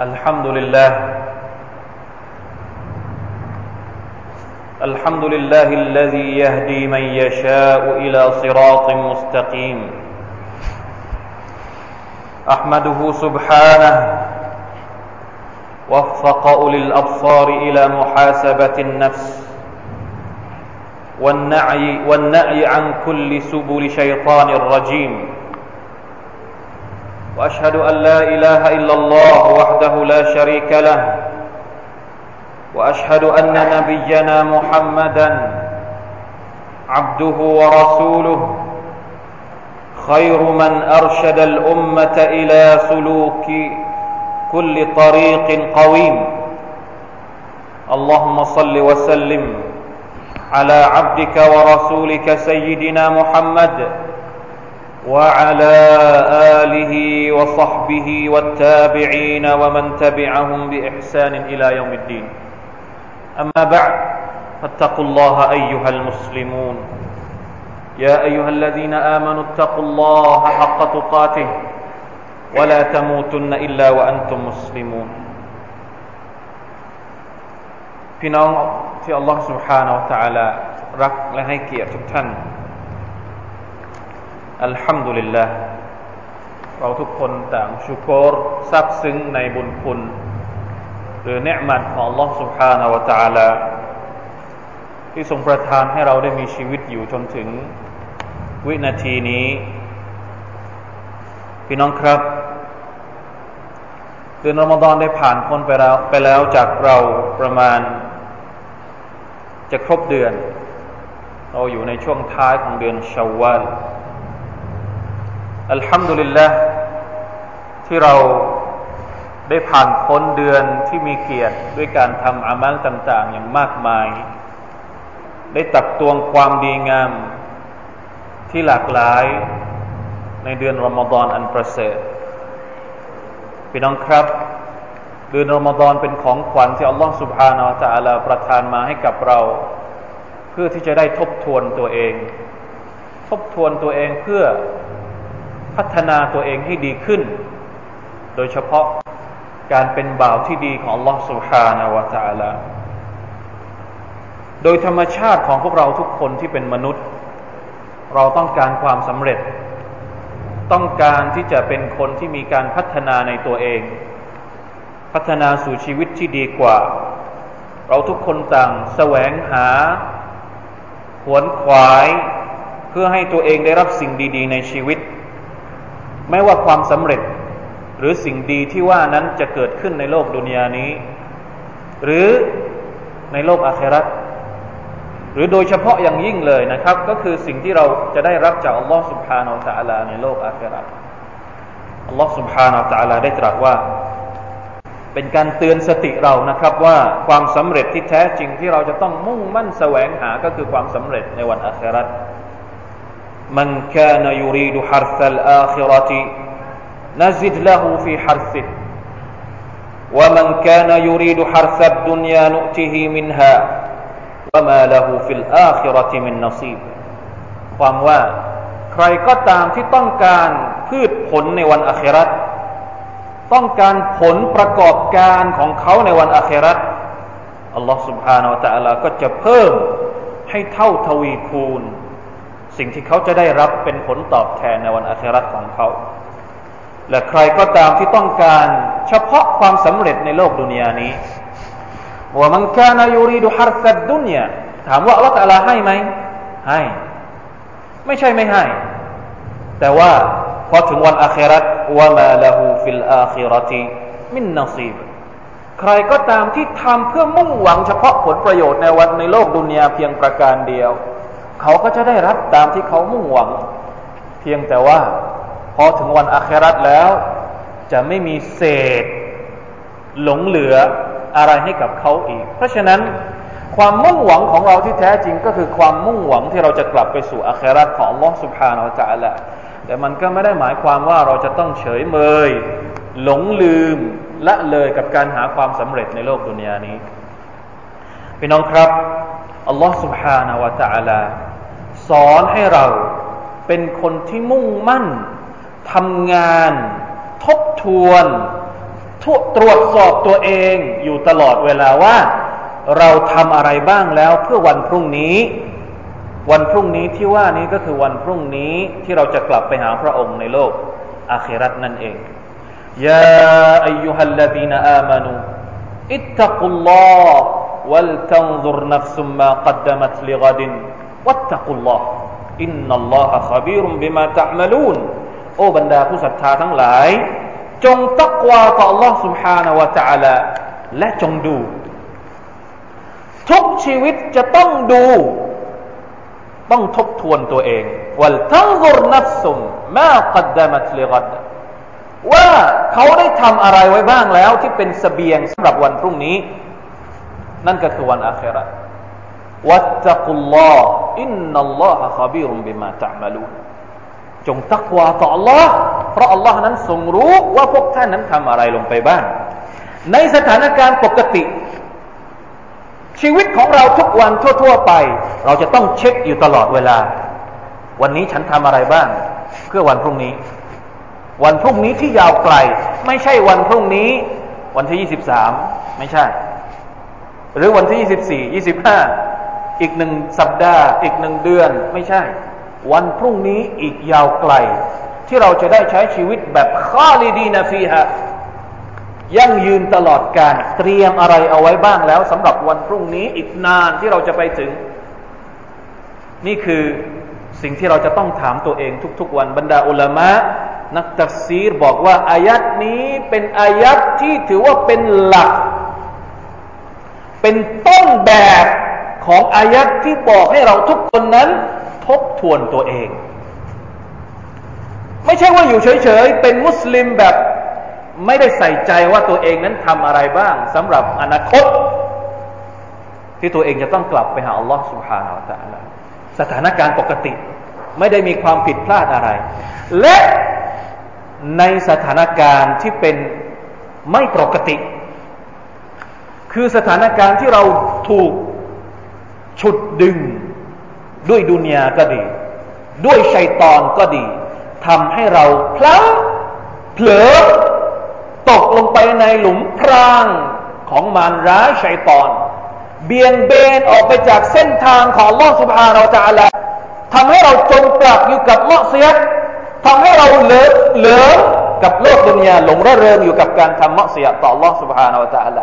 الحمد لله. الحمد لله الذي يهدي من يشاء إلى صراط مستقيم. أحمده سبحانه وفق أولي الأبصار إلى محاسبة النفس والنعي, والنعي عن كل سبل شيطان رجيم وأشهد أن لا إله إلا الله وحده لا شريك له وأشهد أن نبينا محمدا عبده ورسوله خير من أرشد الأمة إلى سلوك كل طريق قويم. اللهم صل وسلم على عبدك ورسولك سيدنا محمد وعلى آله وصحبه والتابعين ومن تبعهم بإحسان إلى يوم الدين. أما بعد فاتقوا الله أيها المسلمون. يا أيها الذين آمنوا اتقوا الله حق تقاته. ولا تموتن إلا وأنتم مسلمون. في في الله سبحانه وتعالى رك لهيك يا อัลฮัมดุลิลลาห์เราทุกคนต่างชุกรซาบซึ้งในบุญคุณ หรือเนืมัดของ Allah سبحانه และ تعالى ที่ทรงประทานให้เราได้มีชีวิตอยู่จนถึงวินาทีนี้ พี่น้องครับเดือนรอมฎอนได้ผ่านพ้นไปแล้วไปแล้วจากเราประมาณ จะครบเดือน เราอยู่ในช่วงท้ายของเดือนชาวาล อัลฮัมดุลิลละที่เราได้ผ่านพ้นเดือนที่มีเกียรติด้วยการทำอามัลต่าง ๆ อย่างมากมาย ได้ตักตวงความดีงามที่หลากหลายในเดือนรอมฎอนอันประเสริฐพี่น้องครับ เดือนรอมฎอนเป็นของขวัญที่อัลลอฮฺสุบฮานาอัลลอฮฺประทานมาให้กับเรา เพื่อที่จะได้ทบทวนตัวเอง ทบทวนตัวเองเพื่อ พัฒนาตัวเองให้ดีขึ้น โดยเฉพาะการเป็นบ่าวที่ดีของ Allah سبحانه และ تعالى โดยธรรมชาติของพวกเราทุกคนที่เป็นมนุษย์ เราต้องการความสำเร็จ ต้องการที่จะเป็นคนที่มีการพัฒนาในตัวเอง พัฒนาสู่ชีวิตที่ดีกว่า เราทุกคนต่างแสวงหาขวนขวาย เพื่อให้ตัวเองได้รับสิ่งดี ๆ ในชีวิต แม้ว่าความสำเร็จหรือสิ่งดีที่ว่านั้นจะเกิดขึ้นในโลกดุนยานี้ หรือในโลกอาครัตหรือโดยเฉพาะอย่างยิ่งเลยนะครับ ก็คือสิ่งที่เราจะได้รับจากอัลลอฮ์สุบฮานาอัลตะลาในโลกอาครัตอัลลอฮ์สุบฮานาอัลตะลาได้ตรัสว่า เป็นการเตือนสติเรานะครับว่าความสำเร็จที่แท้จริงที่เราจะต้องมุ่งมั่นแสวงหาก็คือความสำเร็จในวันอาครัต من كان يريد حرث الآخرة نزد له في حرثه ومن كان يريد حرث الدنيا نؤته منها وما له في الآخرة من نصيب ความว่าใครก็ตามที่ต้องการพืชผลในวันอาคราตต้องการผลประกอบการของเขาในวันอาคราตอัลลอฮฺ سبحانه และ تعالى ก็จะเพิ่มให้เท่าทวีคูณ สิ่งที่เขาจะได้รับเป็นผลตอบแทนในวันอาคราตของเขา และใครก็ตามที่ต้องการเฉพาะความสำเร็จในโลกดุนยานี้ومن كان يريد حرث الدنيا ถามว่าอัลลอฮฺตะลาให้ไหมให้ ไม่ใช่ไม่ให้ แต่ว่าพอถึงวันอาคราตوما له في الآخرة من نصيب ใครก็ตามที่ทำเพื่อมุ่งหวังเฉพาะผลประโยชน์ในวันในโลกดุนยาเพียงประการเดียว เขาก็จะได้รับตามที่เขามุ่งหวัง เพียงแต่ว่า พอถึงวันอาครัตแล้ว จะไม่มีเศษ หลงเหลืออะไรให้กับเขาอีก เพราะฉะนั้นความมุ่งหวังของเราที่แท้จริงก็คือความมุ่งหวังที่เราจะกลับไปสู่อาครัตของลอสุภาเนาจ่าแหละแต่มันก็ไม่ได้หมายความว่าเราจะต้องเฉยเมย หลงลืมละเลยกับการหาความสำเร็จในโลกดุนยานี้พี่น้องครับอัลลอฮ์ سبحانه และ تعالى สอนให้เราเป็นคนที่มุ่งมั่นทำงาน ทบทวน ตรวจสอบตัวเองอยู่ตลอดเวลาว่า เราทำอะไรบ้างแล้วเพื่อวันพรุ่งนี้ วันพรุ่งนี้ที่ว่านี้ก็คือวันพรุ่งนี้ที่เราจะกลับไปหาพระองค์ในโลกอาคิรัตนั่นเองยาอายุฮัลลดีนอามานูอิตตะกุลลอฮ์ ولتنظر نفس ما قدمت لغد واتقوا الله إن الله خبير بما تعملون โอ้บรรดาผู้ศรัทธาทั้งหลายจงตักวาต่อ Allah سبحانه และ تعالى และจงดู ทุกชีวิตจะต้องดู ต้องทบทวนตัวเองวัลทั้งซุรนัฟซุมมากัดดมัตลิกัดว่าเขาได้ทำอะไรไว้บ้างแล้ว ที่เป็นสเสบียงสำหรับวันพรุ่งนี้ นั่นก็คือวันอาครา วัตตะกุลลอฮ์อินนัลลอฮะขบีรุมบิมาตะมาลูนจงตักวาต่อ Allah เพราะ Allah นั้นทรงรู้ว่าพวกท่านนั้นทำอะไรลงไปบ้าง ในสถานการณ์ปกติ ชีวิตของเราทุกวันทั่ว ๆ ไป เราจะต้องเช็คอยู่ตลอดเวลา วันนี้ฉันทำอะไรบ้าง เพื่อวันพรุ่งนี้ วันพรุ่งนี้ที่ยาวไกล ไม่ใช่วันพรุ่งนี้ วันที่ยี่สิบสามไม่ใช่ หรือวันที่ยี่สิบสี่ยี่สิบห้า อีกหนึ่งสัปดาห์ อีกหนึ่งเดือนไม่ใช่ วันพรุ่งนี้อีกยาวไกล ที่เราจะได้ใช้ชีวิตแบบข้าลีดีนาฟีฮะยั่งยืนตลอดการเตรียมอะไรเอาไว้บ้างแล้วสำหรับวันพรุ่งนี้อีกนานที่เราจะไปถึง นี่คือสิ่งที่เราจะต้องถามตัวเองทุกๆวันบรรดาอุลามะนักตักซีรบอกว่าอายัดนี้เป็นอายัดที่ถือว่าเป็นหลัก เป็นต้นแบบ ของอายัดที่บอกให้เราทุกคนนั้นทบทวนตัวเอง ไม่ใช่ว่าอยู่เฉยๆ เป็นมุสลิมแบบไม่ได้ใส่ใจว่าตัวเองนั้นทำอะไรบ้างสำหรับอนาคต ที่ตัวเองจะต้องกลับไปหาอัลลอฮ์ سبحانه และ تعالى สถานการณ์ปกติ ไม่ได้มีความผิดพลาดอะไร และในสถานการณ์ที่เป็นไม่ปกติ คือสถานการณ์ที่เราถูก ฉุดดึง ด้วยดุนยาก็ดี ด้วยชัยตอนก็ดีทำให้เราพลั้งเผลอตกลงไปในหลุมพรางของมารร้ายชัยตอน เบี่ยงเบนออกไปจากเส้นทางของลอสุภาเราจะอะไรทำให้เราจมปลักอยู่กับมะเสียทำให้เราเลอะเลอกับโลกดุนยาหลงระเริงอยู่กับการทำมะเสียต่อลอสุภาเราจะอะไร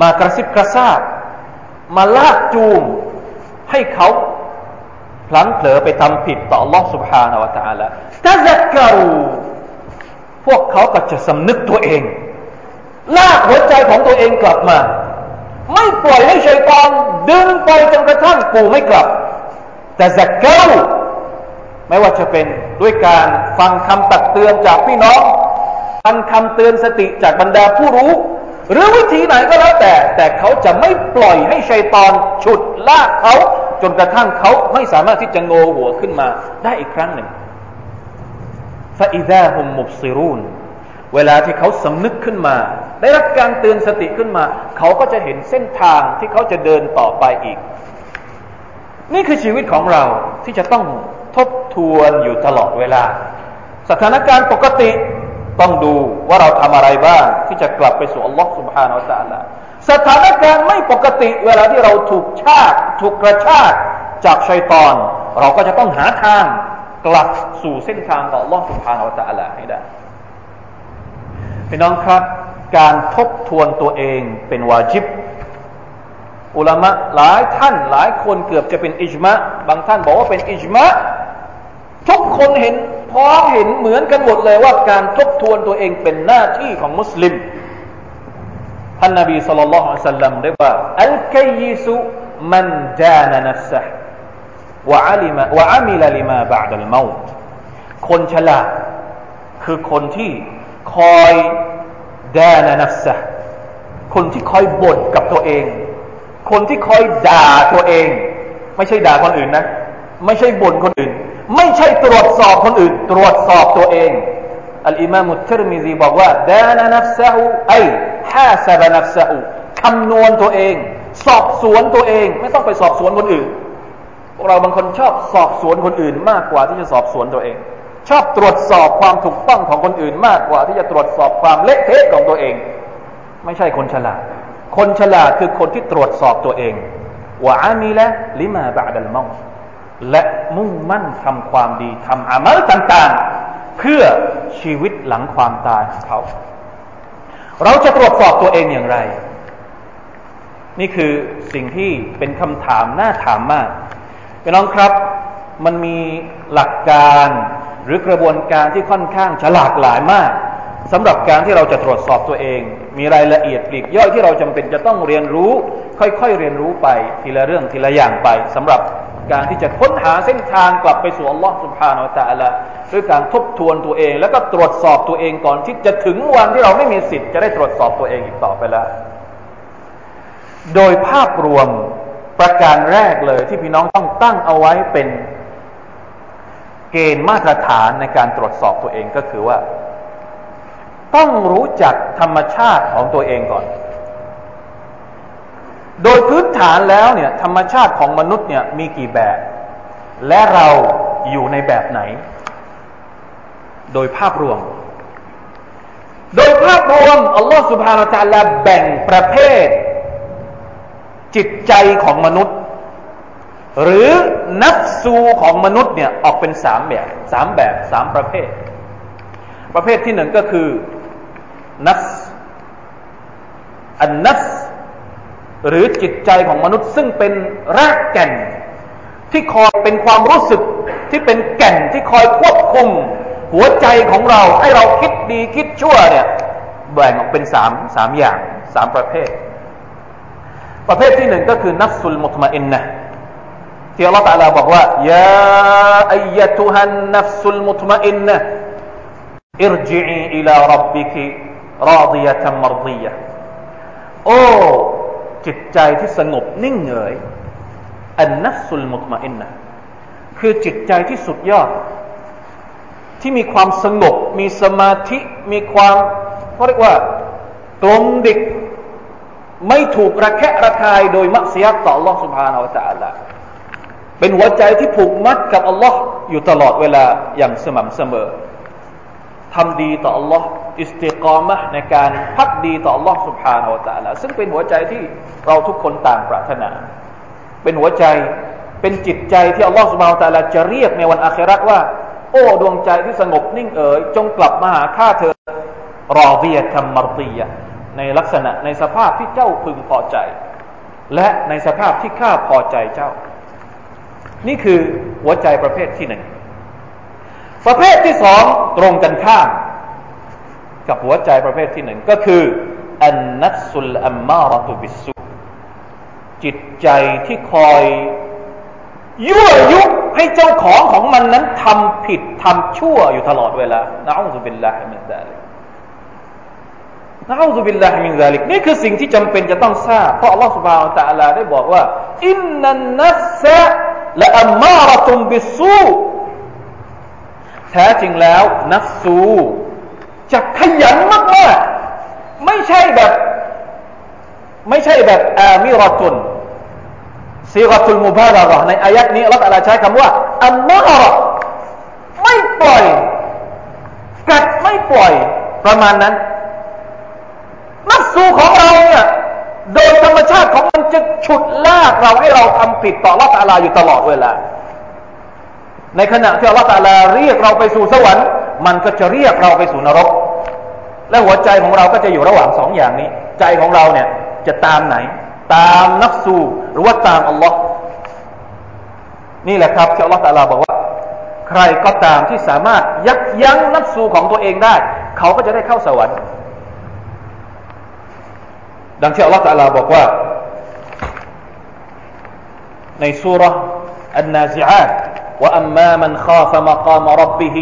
มากระซิบกระซาบมาลากจูงให้เขาพลั้งเผลอไปทำผิดต่อ Allah سبحانه และ تعالى ตะซักกรูพวกเขาก็จะสำนึกตัวเอง ลากหัวใจของตัวเองกลับมา ไม่ปล่อยให้ชัยตอนดึงไปจนกระทั่งกูไม่กลับ แต่สักเก้าไม่ว่าจะเป็นด้วยการฟังคำตักเตือนจากพี่น้อง ฟังคำเตือนสติจากบรรดาผู้รู้ หรือวิธีไหนก็แล้วแต่ แต่เขาจะไม่ปล่อยให้ชัยตอนฉุดลากเขาจนกระทั่งเขาไม่สามารถที่จะโงหัวขึ้นมาได้อีกครั้งหนึ่งฟาอิดาฮุมมุบซิรูนเวลาที่เขาสำนึกขึ้นมา ได้รับการเตือนสติขึ้นมา เขาก็จะเห็นเส้นทางที่เขาจะเดินต่อไปอีก นี่คือชีวิตของเราที่จะต้องทบทวนอยู่ตลอดเวลา สถานการณ์ปกติ ต้องดูว่าเราทำอะไรบ้าง ที่จะกลับไปสู่อัลลอฮ์ سبحانه และ تعالى สถานการณ์ไม่ปกติ เวลาที่เราถูกชากถูกกระชากจากชัยตอน เราก็จะต้องหาทางกลับสู่เส้นทางของ Allah سبحانه และ تعالى ให้ได้พี่น้องครับ การทบทวนตัวเองเป็นวาจิบ อุลามะหลายท่านหลายคนเกือบจะเป็นอิจมะบางท่านบอกว่าเป็นอิจมะทุกคนเห็น พร้อมเห็นเหมือนกันหมดเลยว่าการทบทวนตัวเองเป็นหน้าที่ของมุสลิมท่านนบีสุลต่านละฮ์สัลลัมได้ว่าอัลกัยสุมันจานนัสห์วะอัลิมะวะอามิลลิมาบะดัลมาตคนฉลาดคือคนที่คอยดานนัฟซะคนที่คอยบ่นกับตัวเอง คนที่คอยด่าตัวเอง ไม่ใช่ด่าคนอื่นนะ ไม่ใช่บ่นคนอื่น ไม่ใช่ตรวจสอบคนอื่น ตรวจสอบตัวเองอัลอิมามุตรมิซีบอกว่าดานานัฟซะฮูไอฮาซาบนัฟซะฮูคำนวณตัวเอง สอบสวนตัวเอง ไม่ต้องไปสอบสวนคนอื่นพวกเราบางคนชอบสอบสวนคนอื่น มากกว่าที่จะสอบสวนตัวเอง ชอบตรวจสอบความถูกต้องของคนอื่น มากกว่าที่จะตรวจสอบความเละเทะของตัวเอง ไม่ใช่คนฉลาด คนฉลาดคือคนที่ตรวจสอบตัวเองว่าอามีละลิมาบาดัลมอง และมุ่งมั่นทำความดีทำอามัลต่างๆ เพื่อชีวิตหลังความตายของเขา เราจะตรวจสอบตัวเองอย่างไร นี่คือสิ่งที่เป็นคำถามน่าถามมากพี่น้องครับ มันมีหลักการหรือกระบวนการที่ค่อนข้างฉลากหลายมากสำหรับการที่เราจะตรวจสอบตัวเอง มีรายละเอียดปลีกย่อยที่เราจำเป็นจะต้องเรียนรู้ ค่อยๆเรียนรู้ไปทีละเรื่องทีละอย่างไปสำหรับ การที่จะค้นหาเส้นทางกลับไปสู่อัลลอฮ์สุบฮานาอัลลอฮ์ด้วยการทบทวนตัวเอง แล้วก็ตรวจสอบตัวเองก่อนที่จะถึงวันที่เราไม่มีสิทธิ์จะได้ตรวจสอบตัวเองอีกต่อไปแล้ว โดยภาพรวมประการแรกเลยที่พี่น้องต้องตั้งเอาไว้เป็นเกณฑ์มาตรฐานในการตรวจสอบตัวเองก็คือว่า ต้องรู้จักธรรมชาติของตัวเองก่อน โดยพื้นฐานแล้วเนี่ยธรรมชาติของมนุษย์เนี่ยมีกี่แบบ และเราอยู่ในแบบไหน โดยภาพรวม โดยภาพรวมอัลลอฮฺสุบฮานาอัลลอฮฺแบ่งประเภท จิตใจของมนุษย์ หรือนับซูของมนุษย์เนี่ยออกเป็นสามแบบสามแบบสามประเภท ประเภทที่หนึ่งก็คือนัสอันนัส หรือจิตใจของมนุษย์ซึ่งเป็นรากแก่น ที่คอยเป็นความรู้สึกที่เป็นแก่นที่คอยควบคุม หัวใจของเราให้เราคิดดีคิดชั่วเนี่ยแบ่งออกเป็นสามสามอย่างสามประเภท ประเภทที่หนึ่งก็คือนัฟสุลมุตมาอินนะที่อัลลอฮฺตาลาบอกว่ายาอัยตุฮันนัฟสุลมุตมาอินนะอิรจิอีอิลารับบิกิราดียะตัมมรดียะโอ้ จิตใจที่สงบนิ่งเงยอันนัสุลมุตมาอินนะคือจิตใจที่สุดยอด ที่มีความสงบ มีสมาธิมีความเขาเรียกว่ากลมดิก ไม่ถูกระแคะระคายโดยมัสยิดต่ออัลลอฮ์สุบฮานาอัลจาละเป็นหัวใจที่ผูกมัดกับอัลลอฮ์อยู่ตลอดเวลาอย่างสม่ำเสมอ ทำดีต่อ Allah อิสติกามะในการพักดีต่อ Allah سبحانه และ تعالى ซึ่งเป็นหัวใจที่เราทุกคนต่างปรารถนา เป็นหัวใจเป็นจิตใจที่ Allah سبحانه และ تعالى จะเรียกในวันอาคราว่า โอ้ดวงใจที่สงบนิ่งเอ๋ยจงกลับมาหาข้าเธอรอเบียคัมมารตียะในลักษณะในสภาพที่เจ้าพึงพอใจ และในสภาพที่ข้าพอใจเจ้า นี่คือหัวใจประเภทที่หนึ่ง ประเภทที่สองตรงกันข้าม กับหัวใจประเภทที่หนึ่งก็คือالنفس الأمارة بالسوء จิตใจที่คอยยั่วยุให้เจ้าของของมันนั้นทำผิดทำชั่วอยู่ตลอดเวลา نعوذ بالله من ذلك نعوذ بالله من ذلك นี่คือสิ่งที่จำเป็นจะต้องทราบเพราะอัลลอฮฺ سبحانه وتعالى ได้บอกว่า إن النفس لأمارة بالسوء ท้จริงแล้ว นัสซูจะขยันมากๆไม่ใช่แบบ ไม่ใช่แบบอามิรตุนซีกตุลมุบาระในอายัดนี้อัลลอฮฺใช้คำว่าอัมมาระไม่ปล่อยกัดไม่ปล่อยประมาณนั้น นักสู้ของเราเนี่ย โดยธรรมชาติของมันจะฉุดลากเราให้เราทำผิดต่อละตาลาอยู่ตลอดเวลา ในขณะที่อัลลอฮฺตาลาเรียกเราไปสู่สวรรค์ มันก็จะเรียกเราไปสู่นรก และหัวใจของเราก็จะอยู่ระหว่างสองอย่างนี้ ใจของเราเนี่ยจะตามไหน ตามนักสู้หรือว่าตามอัลลอฮ์นี่แหละครับที่อัลลอฮฺตาลาบอกว่า ใครก็ตามที่สามารถยับยั้งนักสู้ของตัวเองได้ เขาก็จะได้เข้าสวรรค์ดังที่อัลลอฮฺตะลาบอกว่า ในสุรอันนาซิอาต وأما من خاف مقام ربه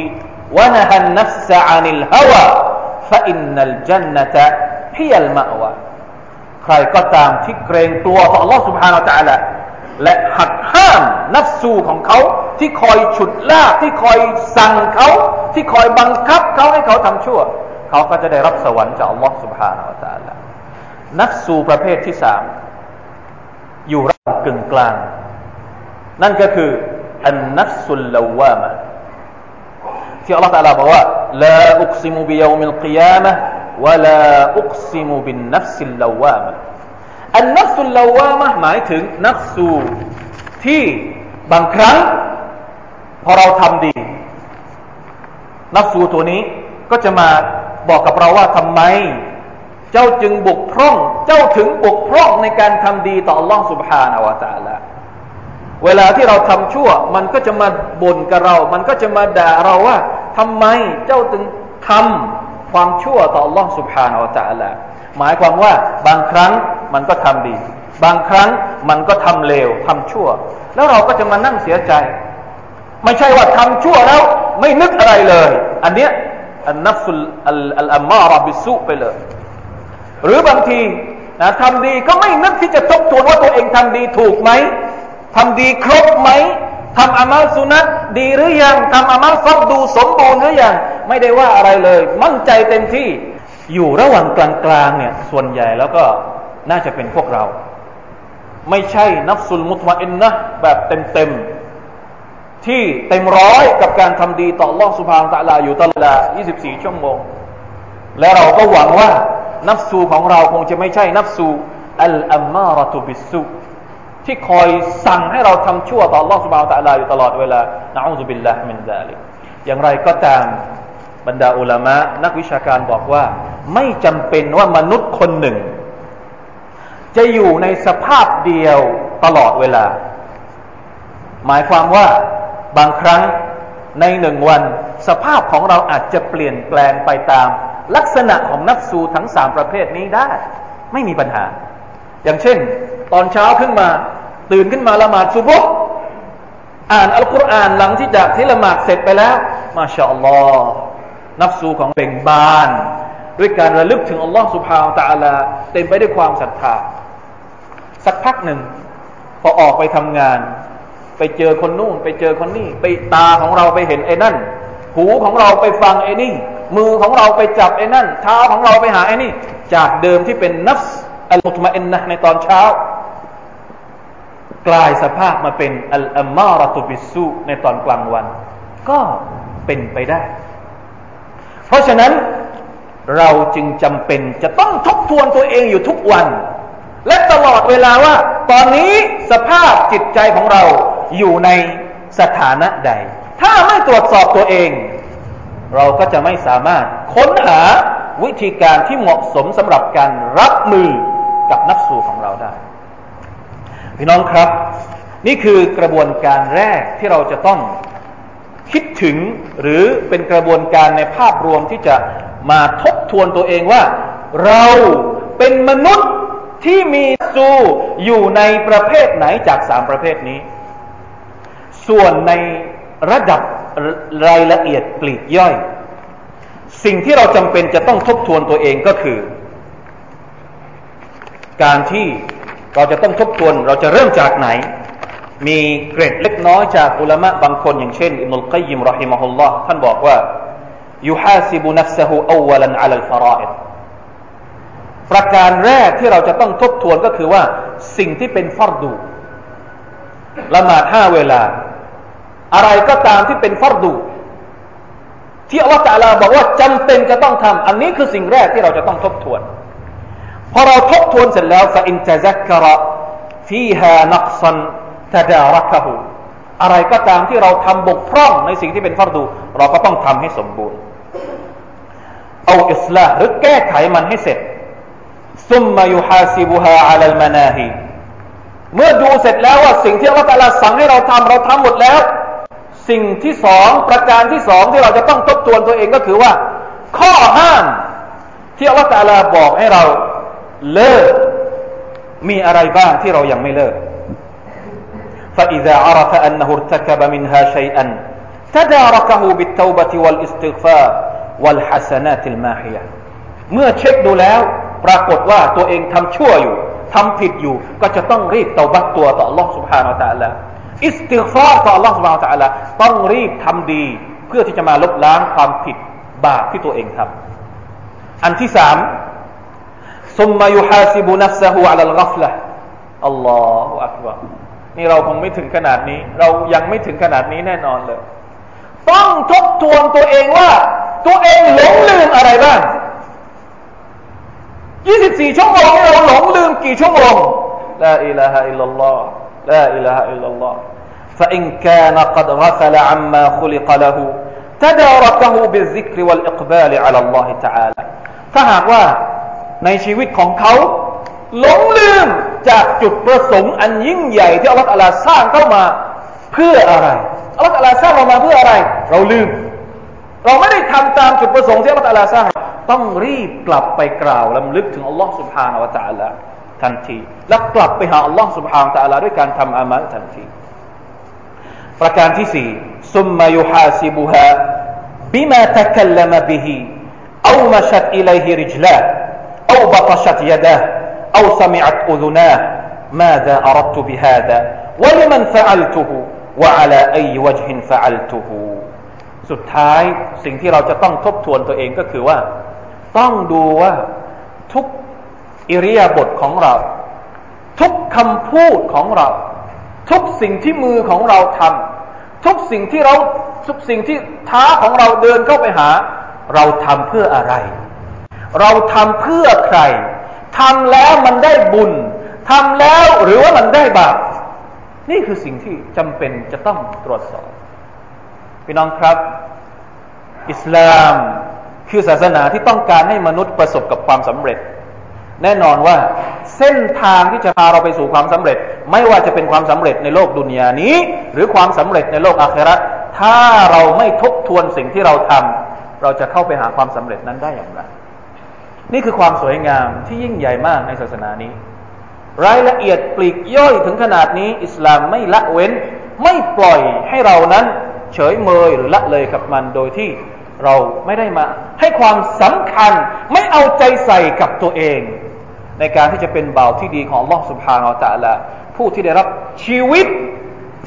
ونهى النفس عن الهوى ฟะอินนัลจันนตะฮิยัลมะวะใครก็ตามที่เกรงกลัวต่อ Allah سبحانه และ تعالى และหักห้ามนัฟสูของเขาที่คอยฉุดลากที่คอยสั่งเขาที่คอยบังคับเขาให้เขาทำชั่ว เขาก็จะได้รับสวรรค์จาก Allah سبحانه และ تعالى นัฟสูประเภทที่สามอยู่ระหว่างกึ่งกลาง นั่นก็คือ อันนัฟสุลลาวามะที่อัลลอฮฺตาลาบอกว่าลาอุกซิมุบิยามิลกิยามะวะลาอุกซิมุบินนัฟสิลลาวามะอันนัฟสุลลาวามะหมายถึงนัฟสูที่บางครั้ง พอเราทำดี นัฟสูตัวนี้ก็จะมาบอกกับเราว่าทำไม เจ้าจึงบกพร่อง เจ้าถึงบกพร่องในการทำดีต่อ Allah سبحانه และ تعالى เวลาที่เราทำชั่ว มันก็จะมาบ่นกับเรา มันก็จะมาด่าเราว่าทำไมเจ้าถึงทำความชั่วต่อ Allah سبحانه และ تعالى หมายความว่าบางครั้งมันก็ทำดี บางครั้งมันก็ทำเลวทำชั่ว แล้วเราก็จะมานั่งเสียใจ ไม่ใช่ว่าทำชั่วแล้ว ไม่นึกอะไรเลย อันเนี้ยอันนัฟสุลอัลอัมมาระบิสุไปเลย หรือบางทีนะทำดีก็ไม่นึกที่จะทบทวนว่าตัวเองทำดีถูกไหม ทำดีครบไหมทำอามัลสุนัตดีหรือยังทำอามัลฟักดูสมบูรณ์หรือยังไม่ได้ว่าอะไรเลย มั่นใจเต็มที่อยู่ระหว่างกลางๆเนี่ยส่วนใหญ่แล้วก็น่าจะเป็นพวกเรา ไม่ใช่นับสุลมุตมาอินนะแบบเต็มๆที่เต็มร้อยกับการทำดีต่อล่องสุภาพตะลาอยู่ตลอด24 ชั่วโมง และเราก็หวังว่านับสูของเราคงจะไม่ใช่นับสูอัลอัมมาระตุบิสุ ที่คอยสั่งให้เราทำชั่วต่อ Allah سبحانه และ تعالى อยู่ตลอดเวลานะอูซุบิลลาฮ์มินซาลิกอย่างไรก็ตามบรรดาอุลามะนักวิชาการบอกว่า ไม่จำเป็นว่ามนุษย์คนหนึ่ง จะอยู่ในสภาพเดียวตลอดเวลา หมายความว่าบางครั้งในหนึ่งวัน สภาพของเราอาจจะเปลี่ยนแปลงไปตาม ลักษณะของนักสูทั้งสามประเภทนี้ได้ ไม่มีปัญหา อย่างเช่นตอนเช้าขึ้นมา ตื่นขึ้นมาละหมาดซุบฮ์อ่านอัลกุรอานหลังที่จากที่ละหมาดเสร็จไปแล้ว มาชาอัลลอฮ์นับสูของเบ่งบาน ด้วยการระลึกถึงอัลลอฮ์สุบฮาวตะอัลาเต็มไปด้วยความศรัทธา สักพักหนึ่ง พอออกไปทำงาน ไปเจอคนนู่น ไปเจอคนนี่ ไปตาของเราไปเห็นไอ้นั่น หูของเราไปฟังไอ้นี่ มือของเราไปจับไอ้นั่น เท้าของเราไปหาไอ้นี่ จากเดิมที่เป็นนัฟอัลมุตมาอินนะในตอนเช้า กลายสภาพมาเป็นอัลอัมมาระตุบิสุในตอนกลางวัน ก็เป็นไปได้ เพราะฉะนั้นเราจึงจำเป็นจะต้องทบทวนตัวเองอยู่ทุกวัน และตลอดเวลาว่า ตอนนี้สภาพจิตใจของเราอยู่ในสถานะใด ถ้าไม่ตรวจสอบตัวเอง เราก็จะไม่สามารถค้นหาวิธีการที่เหมาะสมสำหรับการรับมือกับนักสู่ของเราได้ พี่น้องครับ นี่คือกระบวนการแรกที่เราจะต้องคิดถึงหรือเป็นกระบวนการในภาพรวมที่จะมาทบทวนตัวเองว่า เราเป็นมนุษย์ที่มีสู่อยู่ในประเภทไหนจากสามประเภทนี้ ส่วนในระดับรายละเอียดปลีกย่อย สิ่งที่เราจำเป็นจะต้องทบทวนตัวเองก็คือ การที่ เราจะต้องทบทวนเราจะเริ่มจากไหน มีเกร็ดเล็กน้อยจากอุลามะบางคนอย่างเช่นอิมุลกัยยิมรอฮิมะฮุลลอฮ์ท่านบอกว่ายุฮาซิบุนัฟซะฮูอวลันอัลฟารอิดประการแรกที่เราจะต้องทบทวนก็คือว่า สิ่งที่เป็นฟัรดูละหมาดห้าเวลา อะไรก็ตามที่เป็นฟัรดู ที่อัลลอฮฺตะลาบอกว่าจำเป็นจะต้องทำอันนี้คือสิ่งแรกที่เราจะต้องทบทวน พอเราทบทวนเสร็จแล้วฟาอินตะซักกระฟีฮานักซันตดารักหูอะไรก็ตามที่เราทำบกพร่องในสิ่งที่เป็นฟัรดู เราก็ต้องทำให้สมบูรณ์ เอาอิสลาหรือแก้ไขมันให้เสร็จซุมมายุฮาซิบุฮาอัลลมานาฮีเมื่อดูเสร็จแล้วว่าสิ่งที่อัลลอฮฺสั่งให้เราทำเราทำหมดแล้ว สิ่งที่สองประการที่สองที่เราจะต้องทบทวนตัวเองก็คือว่า ข้อห้ามที่อัลลอฮฺบอกให้เรา เลิกมีอะไรบ้างที่เรายังไม่เลิก فإذا عرف أنه ارتكب منها شيئا تداركه بالتوبة والاستغفار วัลฮัสนาติลมาฮิยะเมื่อเช็คดูแล้ว ปรากฏว่าตัวเองทำชั่วอยู่ทำผิดอยู่ ก็จะต้องรีบเตาบัตตัวต่อ Allah سبحانه และ تعالى อิสติฟาร์ต่อ Allah سبحانه และ تعالى ต้องรีบทำดี เพื่อที่จะมาลบล้างความผิดบาปที่ตัวเองทำอันที่สาม ซุมมายุฮาซิบุนัฟซะฮูอัลลกัฟละอัลลอฮฺอักบารนี่เราคงไม่ถึงขนาดนี้ เรายังไม่ถึงขนาดนี้แน่นอนเลย ต้องทบทวนตัวเองว่า ตัวเองหลงลืมอะไรบ้าง24ชั่วโมงเราหลงลืมกี่ชั่วโมงลาอิลาฮะอิลลัลลอฮ์ลาอิลาฮะอิลลัลลอฮ์ فإن كان قد غفل عما خلق له تداركه بالذكر والإقبال على الله تعالى ถ้าหากว่า ในชีวิตของเขาหลงลืมจากจุดประสงค์อันยิ่งใหญ่ที่อัลลอฮฺสร้างเข้ามาเพื่ออะไรอัลลอฮฺสร้างเรามาเพื่ออะไร เราลืม เราไม่ได้ทำตามจุดประสงค์ที่อัลลอฮฺสร้างต้องรีบกลับไปกล่าวลำลึกถึงอัลลอฮฺสุบฮานาวะ تعالى ทันที แล้วกลับไปหาอัลลอฮฺสุบฮานาวะ تعالى ด้วยการทำอามัลทันที ประการที่สี่ซุมมายุฮาซิบุฮาบิมาตะคัลลมบิฮิเอาม ชัดอิเลฮิริจลา أو بطشت يداه أو سمعت أذناه ماذا أردت بهذا ولمن فعلته وعلى أي وجه فعلته สุดท้ายสิ่งที่เราจะต้องทบทวนตัวเองก็คือว่า ต้องดูว่าทุกอิริยาบถของเรา ทุกคำพูดของเรา ทุกสิ่งที่มือของเราทำทุกสิ่งที่เราทุกสิ่งที่เท้าของเราเดินเข้าไปหา เราทำเพื่ออะไร เราทำเพื่อใครทำแล้วมันได้บุญทำแล้วหรือว่ามันได้บาปนี่คือสิ่งที่จำเป็นจะต้องตรวจสอบ พี่น้องครับ อิสลามคือศาสนาที่ต้องการให้มนุษย์ประสบกับความสำเร็จ แน่นอนว่าเส้นทางที่จะพาเราไปสู่ความสำเร็จ ไม่ว่าจะเป็นความสำเร็จในโลกดุนยานี้ หรือความสำเร็จในโลกอาคราถ้าเราไม่ทบทวนสิ่งที่เราทำเราจะเข้าไปหาความสำเร็จนั้นได้อย่างไร นี่คือความสวยงามที่ยิ่งใหญ่มากในศาสนานี้ รายละเอียดปลีกย่อยถึงขนาดนี้ อิสลามไม่ละเว้น ไม่ปล่อยให้เรานั้น เฉยเมยหรือละเลยกับมันโดยที่เราไม่ได้มา ให้ความสำคัญไม่เอาใจใส่กับตัวเอง ในการที่จะเป็นบ่าวที่ดีของลอสุภาอัลตะละผู้ที่ได้รับชีวิต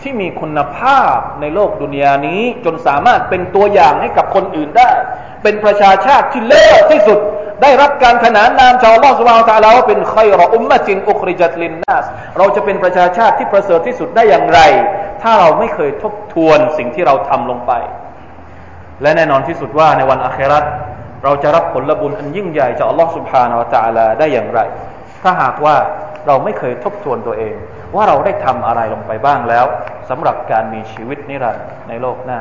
ที่มีคุณภาพในโลกดุนยานี้ จนสามารถเป็นตัวอย่างให้กับคนอื่นได้ เป็นประชาชาติที่เลิศที่สุด ได้รับการขนานนามจากอัลลอฮฺสุบฮานตะลาว่าเป็นขัยรออุมมะจินอุคริจัตลินนัสเราจะเป็นประชาชาติที่ประเสริฐที่สุดได้อย่างไร ถ้าเราไม่เคยทบทวนสิ่งที่เราทำลงไป และแน่นอนที่สุดว่าในวันอาคราตเราจะรับผลบุญอันยิ่งใหญ่จากอัลลอฮฺสุบฮานตะลาได้อย่างไร ถ้าหากว่าเราไม่เคยทบทวนตัวเอง ว่าเราได้ทำอะไรลงไปบ้างแล้วสำหรับการมีชีวิตนิรันดร์ในโลกหน้า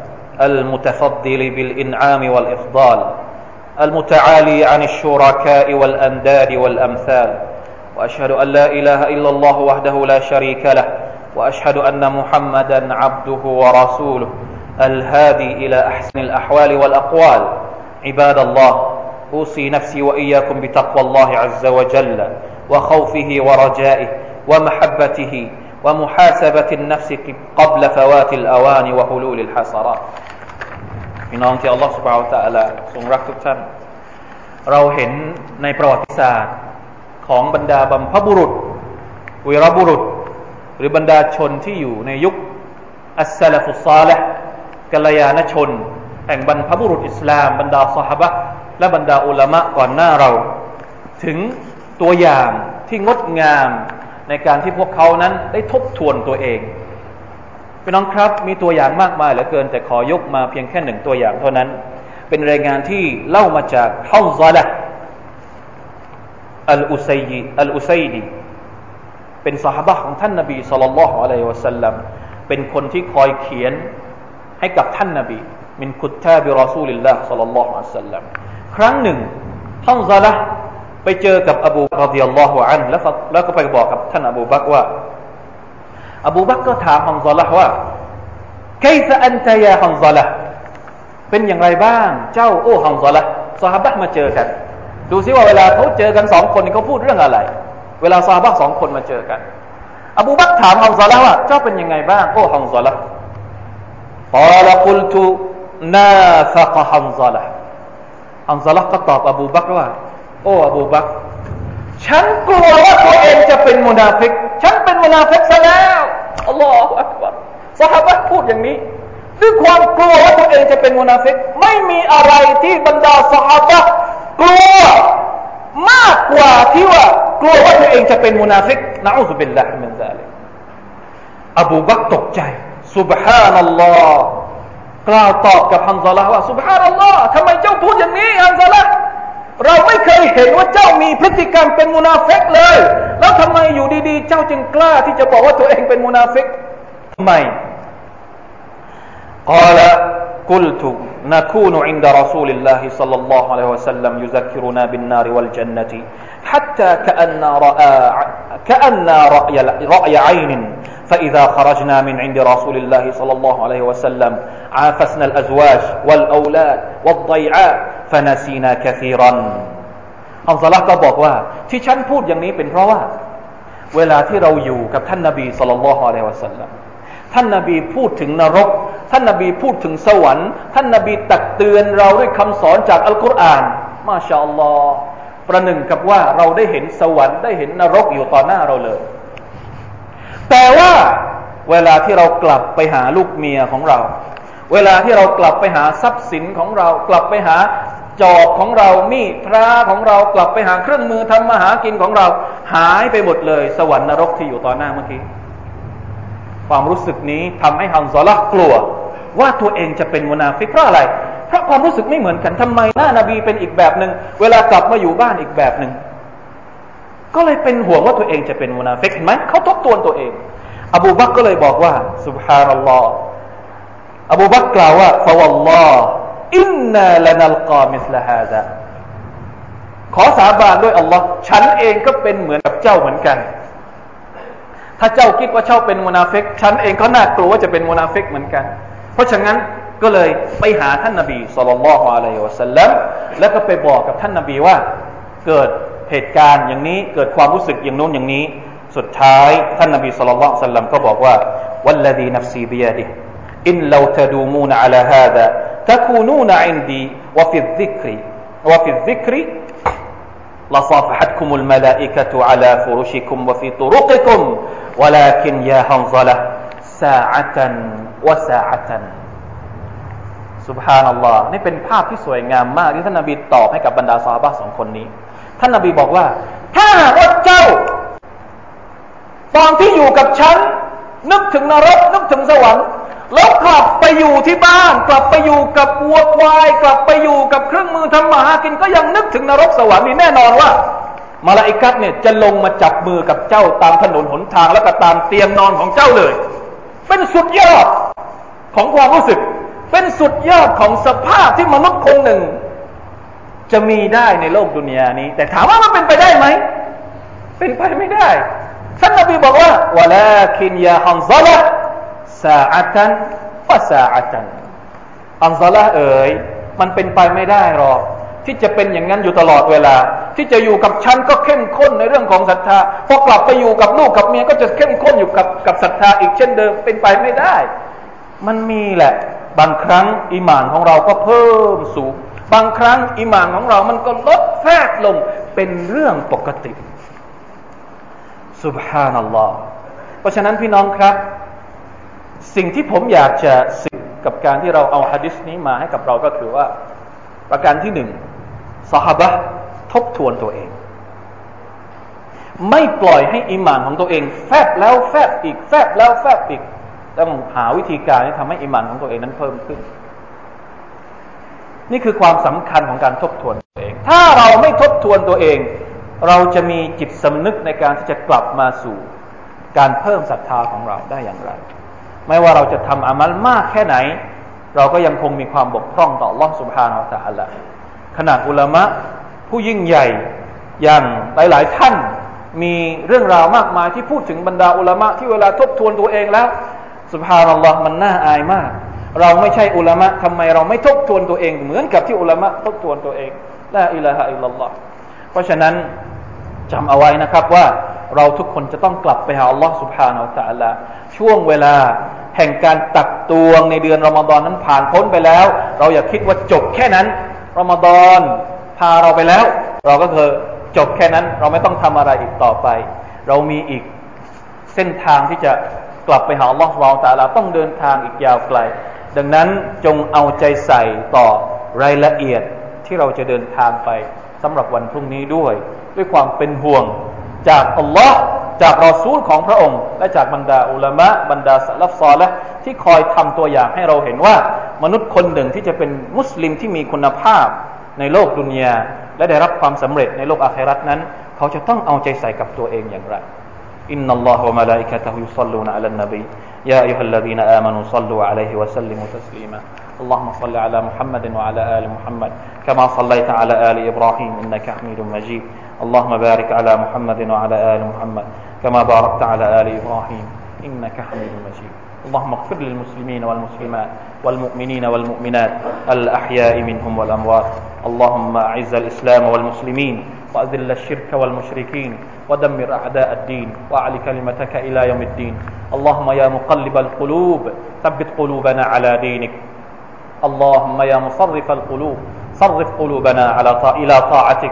المتفضل بالإنعام والإفضال المتعالي عن الشركاء والأنداد والأمثال وأشهد أن لا إله إلا الله وحده لا شريك له وأشهد أن محمدا عبده ورسوله الهادي إلى أحسن الأحوال والأقوال. عباد الله أوصي نفسي وإياكم بتقوى الله عز وجل وخوفه ورجائه ومحبته ومحاسبة النفس قبل فوات الأوان وحلول الحسرات. พี่น้องที่อัลลอฮฺสุบฮาวตะละทรงรักทุกท่าน เราเห็นในประวัติศาสตร์ของบรรดาบัมพบุรุษวีรบุรุษ หรือบรรดาชนที่อยู่ในยุคอัสซาลฟุซาละกัลยาณชน แห่งบรรพบุรุษอิสลาม บรรดาสหบะและบรรดาอุลามะก่อนหน้าเรา ถึงตัวอย่างที่งดงามในการที่พวกเขานั้นได้ทบทวนตัวเอง พี่น้องครับมีตัวอย่างมากมายเหลือเกิน แต่ขอยกมาเพียงแค่หนึ่งตัวอย่างเท่านั้น เป็นรายงานที่เล่ามาจากฮาซาละอัลอุซัยอัลอุซัยดีเป็นสหบะของท่านนบีสุลต่านละฮ์อะลัยวะสัลลัมเป็นคนที่คอยเขียนให้กับท่านนบี มินคุตตาบิรอซูลิลลาห์สุลลัลลอฮุอะลัยฮิสัลลัมครั้งหนึ่งฮัมซาละไปเจอกับอบูรดิยัลลอฮุอันแล้วแล้วก็ไปบอกกับท่านอบูบักว่า อบูบักก็ถามฮัมซาละว่าไคฟอันตยาฮัมซาละเป็นอย่างไรบ้าง เจ้าโอ้ฮัมซาละซาฮาบะมาเจอกัน ดูซิว่าเวลาเขาเจอกันสองคนเขาพูดเรื่องอะไร เวลาซาฮาบะสองคนมาเจอกัน อบูบักถามฮัมซาละว่า เจ้าเป็นยังไงบ้าง โอ้ฮัมซาละกล่าวกุลตุนาฟะกฮัมซาละฮันซอละก็ตอบอบูบักว่า โอ้อบูบักฉันกลัวว่าตัวเองจะเป็นมุนาฟิก ฉันเป็นมุนาฟิกซะแล้วอัลลอฮฺอักบารสหายพูดอย่างนี้ด้วยความกลัวว่าตัวเองจะเป็นมุนาฟิก ไม่มีอะไรที่บรรดาสหายกลัวมากกว่าที่ว่ากลัวว่าตัวเองจะเป็นมุนาฟิกนะอูซุบิลลาฮิมินซาลิกอบูบักตกใจ سبحان นัลลอฮ์กล่าวตอบกับฮัมซาลาว่า سبحان นัลลอฮ์ทำไมเจ้าพูดอย่างนี้ฮัมซาลา เราไม่เคยเห็นว่าเจ้ามีพฤติกรรมเป็นมุนาฟิกเลย แล้วทำไมอยู่ดีๆ เจ้าจึงกล้าที่จะบอกว่าตัวเองเป็นมุนาฟิกทำไม قال قلت نكون عند رسول الله صلى الله عليه وسلم يذكرنا بالنار والجنة حتى كأن رأى كأن رأي, رأي عين فإذا خرجنا من عند رسول الله صلى الله عليه وسلم عافسنا الأزواج والأولاد والضيعات ฟนาซีนาแคซีรอนอัลสลักก็บอกว่า ที่ฉันพูดอย่างนี้เป็นเพราะว่า เวลาที่เราอยู่กับท่านนาบีสุลต่านละฮะลัวะสัลลัมท่านนาบีพูดถึงนรก ท่านนาบีพูดถึงสวรรค์ ท่านนาบีตักเตือนเราด้วยคำสอนจากอัลกุรอาน มาชาอัลลอฮ์ประหนึ่งกับว่าเราได้เห็นสวรรค์ได้เห็นนรกอยู่ต่อหน้าเราเลย แต่ว่าเวลาที่เรากลับไปหาลูกเมียของเรา เวลาที่เรากลับไปหาทรัพย์สินของเรา กลับไปหา จอบของเรา มีดพระของเรากลับไปหาเครื่องมือทำมาหากินของเรา หายไปหมดเลย สวรรค์นรกที่อยู่ต่อหน้าเมื่อกี้ ความรู้สึกนี้ทำให้ฮัมซอละกลัว ว่าตัวเองจะเป็นมุนาฟิกเพราะอะไร เพราะความรู้สึกไม่เหมือนกันทำไมหน้านาบีเป็นอีกแบบหนึ่งเวลากลับมาอยู่บ้านอีกแบบหนึ่งก็เลยเป็นห่วงว่าตัวเองจะเป็นมุนาฟิกเห็นไหมเขาทบทวนตัวเอง อบูบักก็เลยบอกว่าسبحان الله อบูบักกล่าวว่าفوالله إنا لنلقى مثل هذا ขอสาบานด้วยอัลลอฮ์ฉันเองก็เป็นเหมือนกับเจ้าเหมือนกัน ถ้าเจ้าคิดว่าเจ้าเป็นมุนาฟิกฉันเองก็น่ากลัวว่าจะเป็นมุนาฟิกเหมือนกัน เพราะฉะนั้นก็เลยไปหาท่านนบีصلى الله عليه وسلمแล้วก็ไปบอกกับท่านนบีว่า เกิดเหตุการณ์อย่างนี้เกิดความรู้สึกอย่างโน้นอย่างนี้ สุดท้ายท่านนบีصلى الله عليه وسلم ก็บอกว่าوالذي نفسي بيده إن لو تدومون على هذا تكونون عندي وفي الذكر وفي الذكر لصافحتكم الملائكة على فرشكم وفي طرقكم ولكن يا هنظلة ساعة وساعة سبحان الله นี่เป็นภาพที่สวยงามมากที่ท่านนบีตอบให้กับบรรดาซาบะสองคนนี้ท่านนบีบอกว่า ถ้าว่าเจ้า ตอนที่อยู่กับฉัน นึกถึงนรกนึกถึงสวรรค์ แล้วกลับไปอยู่ที่บ้าน กลับไปอยู่กับวัวควาย กลับไปอยู่กับเครื่องมือทำมาหากินก็ยังนึกถึงนรกสวรรค์นี่แน่นอนว่ามาลาอิกัสเนี่ยจะลงมาจับมือกับเจ้าตามถนนหนทางแล้วก็ตามเตียงนอนของเจ้าเลย เป็นสุดยอดของความรู้สึก เป็นสุดยอดของสภาพที่มนุษย์คงหนึ่ง จะมีได้ในโลกดุนยานี้ แต่ถามว่ามันเป็นไปได้ไหม เป็นไปไม่ได้ท่านนบีบอกว่าวะลาคินยาฮันซาละ ซาอัตันวะซาอัตันฮันซาละเอ๋ยมันเป็นไปไม่ได้หรอก ที่จะเป็นอย่างนั้นอยู่ตลอดเวลา ที่จะอยู่กับฉันก็เข้มข้นในเรื่องของศรัทธาพอกลับไปอยู่กับลูกกับเมียก็จะเข้มข้นอยู่กับกับศรัทธาอีกเช่นเดิมเป็นไปไม่ได้ มันมีแหละ บางครั้งอิมานของเราก็เพิ่มสูงบางครั้งอิมานของเรามันก็ลดแฟกลงเป็นเรื่องปกติ สุบฮานัลลอฮ์เพราะฉะนั้นพี่น้องครับ สิ่งที่ผมอยากจะสื่อกับการที่เราเอาฮะดิษนี้มาให้กับเราก็คือว่า ประการที่หนึ่งสหบะทบทวนตัวเอง ไม่ปล่อยให้อิมานของตัวเอง แฟบแล้วแฟบอีกแฟบแล้วแฟบอีกต้องหาวิธีการที่ทำให้อิมานของตัวเองนั้นเพิ่มขึ้น นี่คือความสำคัญของการทบทวนตัวเอง ถ้าเราไม่ทบทวนตัวเอง เราจะมีจิตสำนึกในการที่จะกลับมาสู่ การเพิ่มศรัทธาของเราได้อย่างไร ไม่ว่าเราจะทำอามัลมากแค่ไหน เราก็ยังคงมีความบกพร่องต่อล่องสุภาอัลตะอัลละขนาดอุลามะผู้ยิ่งใหญ่อย่างหลาย ๆ ท่านมีเรื่องราวมากมายที่พูดถึงบรรดาอุลามะที่เวลาทบทวนตัวเองแล้วสุภานัลลอฮ์มันน่าอายมาก เราไม่ใช่อุลามะทำไมเราไม่ทบทวนตัวเอง เหมือนกับที่อุลามะทบทวนตัวเองลาอิลาฮะอิลลัลลอฮ์เพราะฉะนั้นจำเอาไว้นะครับว่า เราทุกคนจะต้องกลับไปหาอัลลอฮ์สุบฮานาอัลลอฮ์ช่วงเวลาแห่งการตักตวงในเดือนรอมฎอนนั้นผ่านพ้นไปแล้ว เราอย่าคิดว่าจบแค่นั้นรอมฎอนพาเราไปแล้ว เราก็คือจบแค่นั้น เราไม่ต้องทำอะไรอีกต่อไป เรามีอีกเส้นทางที่จะกลับไปหาอัลลอฮ์ฮานาอัลาต้องเดินทางอีกยาวไกล ดังนั้นจงเอาใจใส่ต่อรายละเอียดที่เราจะเดินทางไปสำหรับวันพรุ่งนี้ด้วย ด้วยความเป็นห่วง จากอัลลอฮ์จากรอซูลของพระองค์ และจากบรรดาอุลามะบรรดาสลัฟซอและห์ที่คอยทำตัวอย่างให้เราเห็นว่า มนุษย์คนหนึ่งที่จะเป็นมุสลิมที่มีคุณภาพในโลกดุนยาและได้รับความสำเร็จในโลกอาคิเราะฮ์นั้น เขาจะต้องเอาใจใส่กับตัวเองอย่างไรإن الله وملائكته يصلون على النبي يا أيها الذين آمنوا صلوا عليه وسلموا تسليما اللهم صل على محمد وعلى آل محمد كما صليت على آل إبراهيم إنك حميد مجيد. اللهم بارك على محمد وعلى آل محمد كما باركت على آل إبراهيم إنك حميد مجيد. اللهم اغفر للمسلمين والمسلمات والمؤمنين والمؤمنات الأحياء منهم والأموات. اللهم أعز الإسلام والمسلمين وأذل الشرك والمشركين ودمر أعداء الدين وأعل كلمتك إلى يوم الدين. اللهم يا مقلب القلوب ثبت قلوبنا على دينك. اللهم يا مصرف القلوب صرف قلوبنا على إلى طاعتك.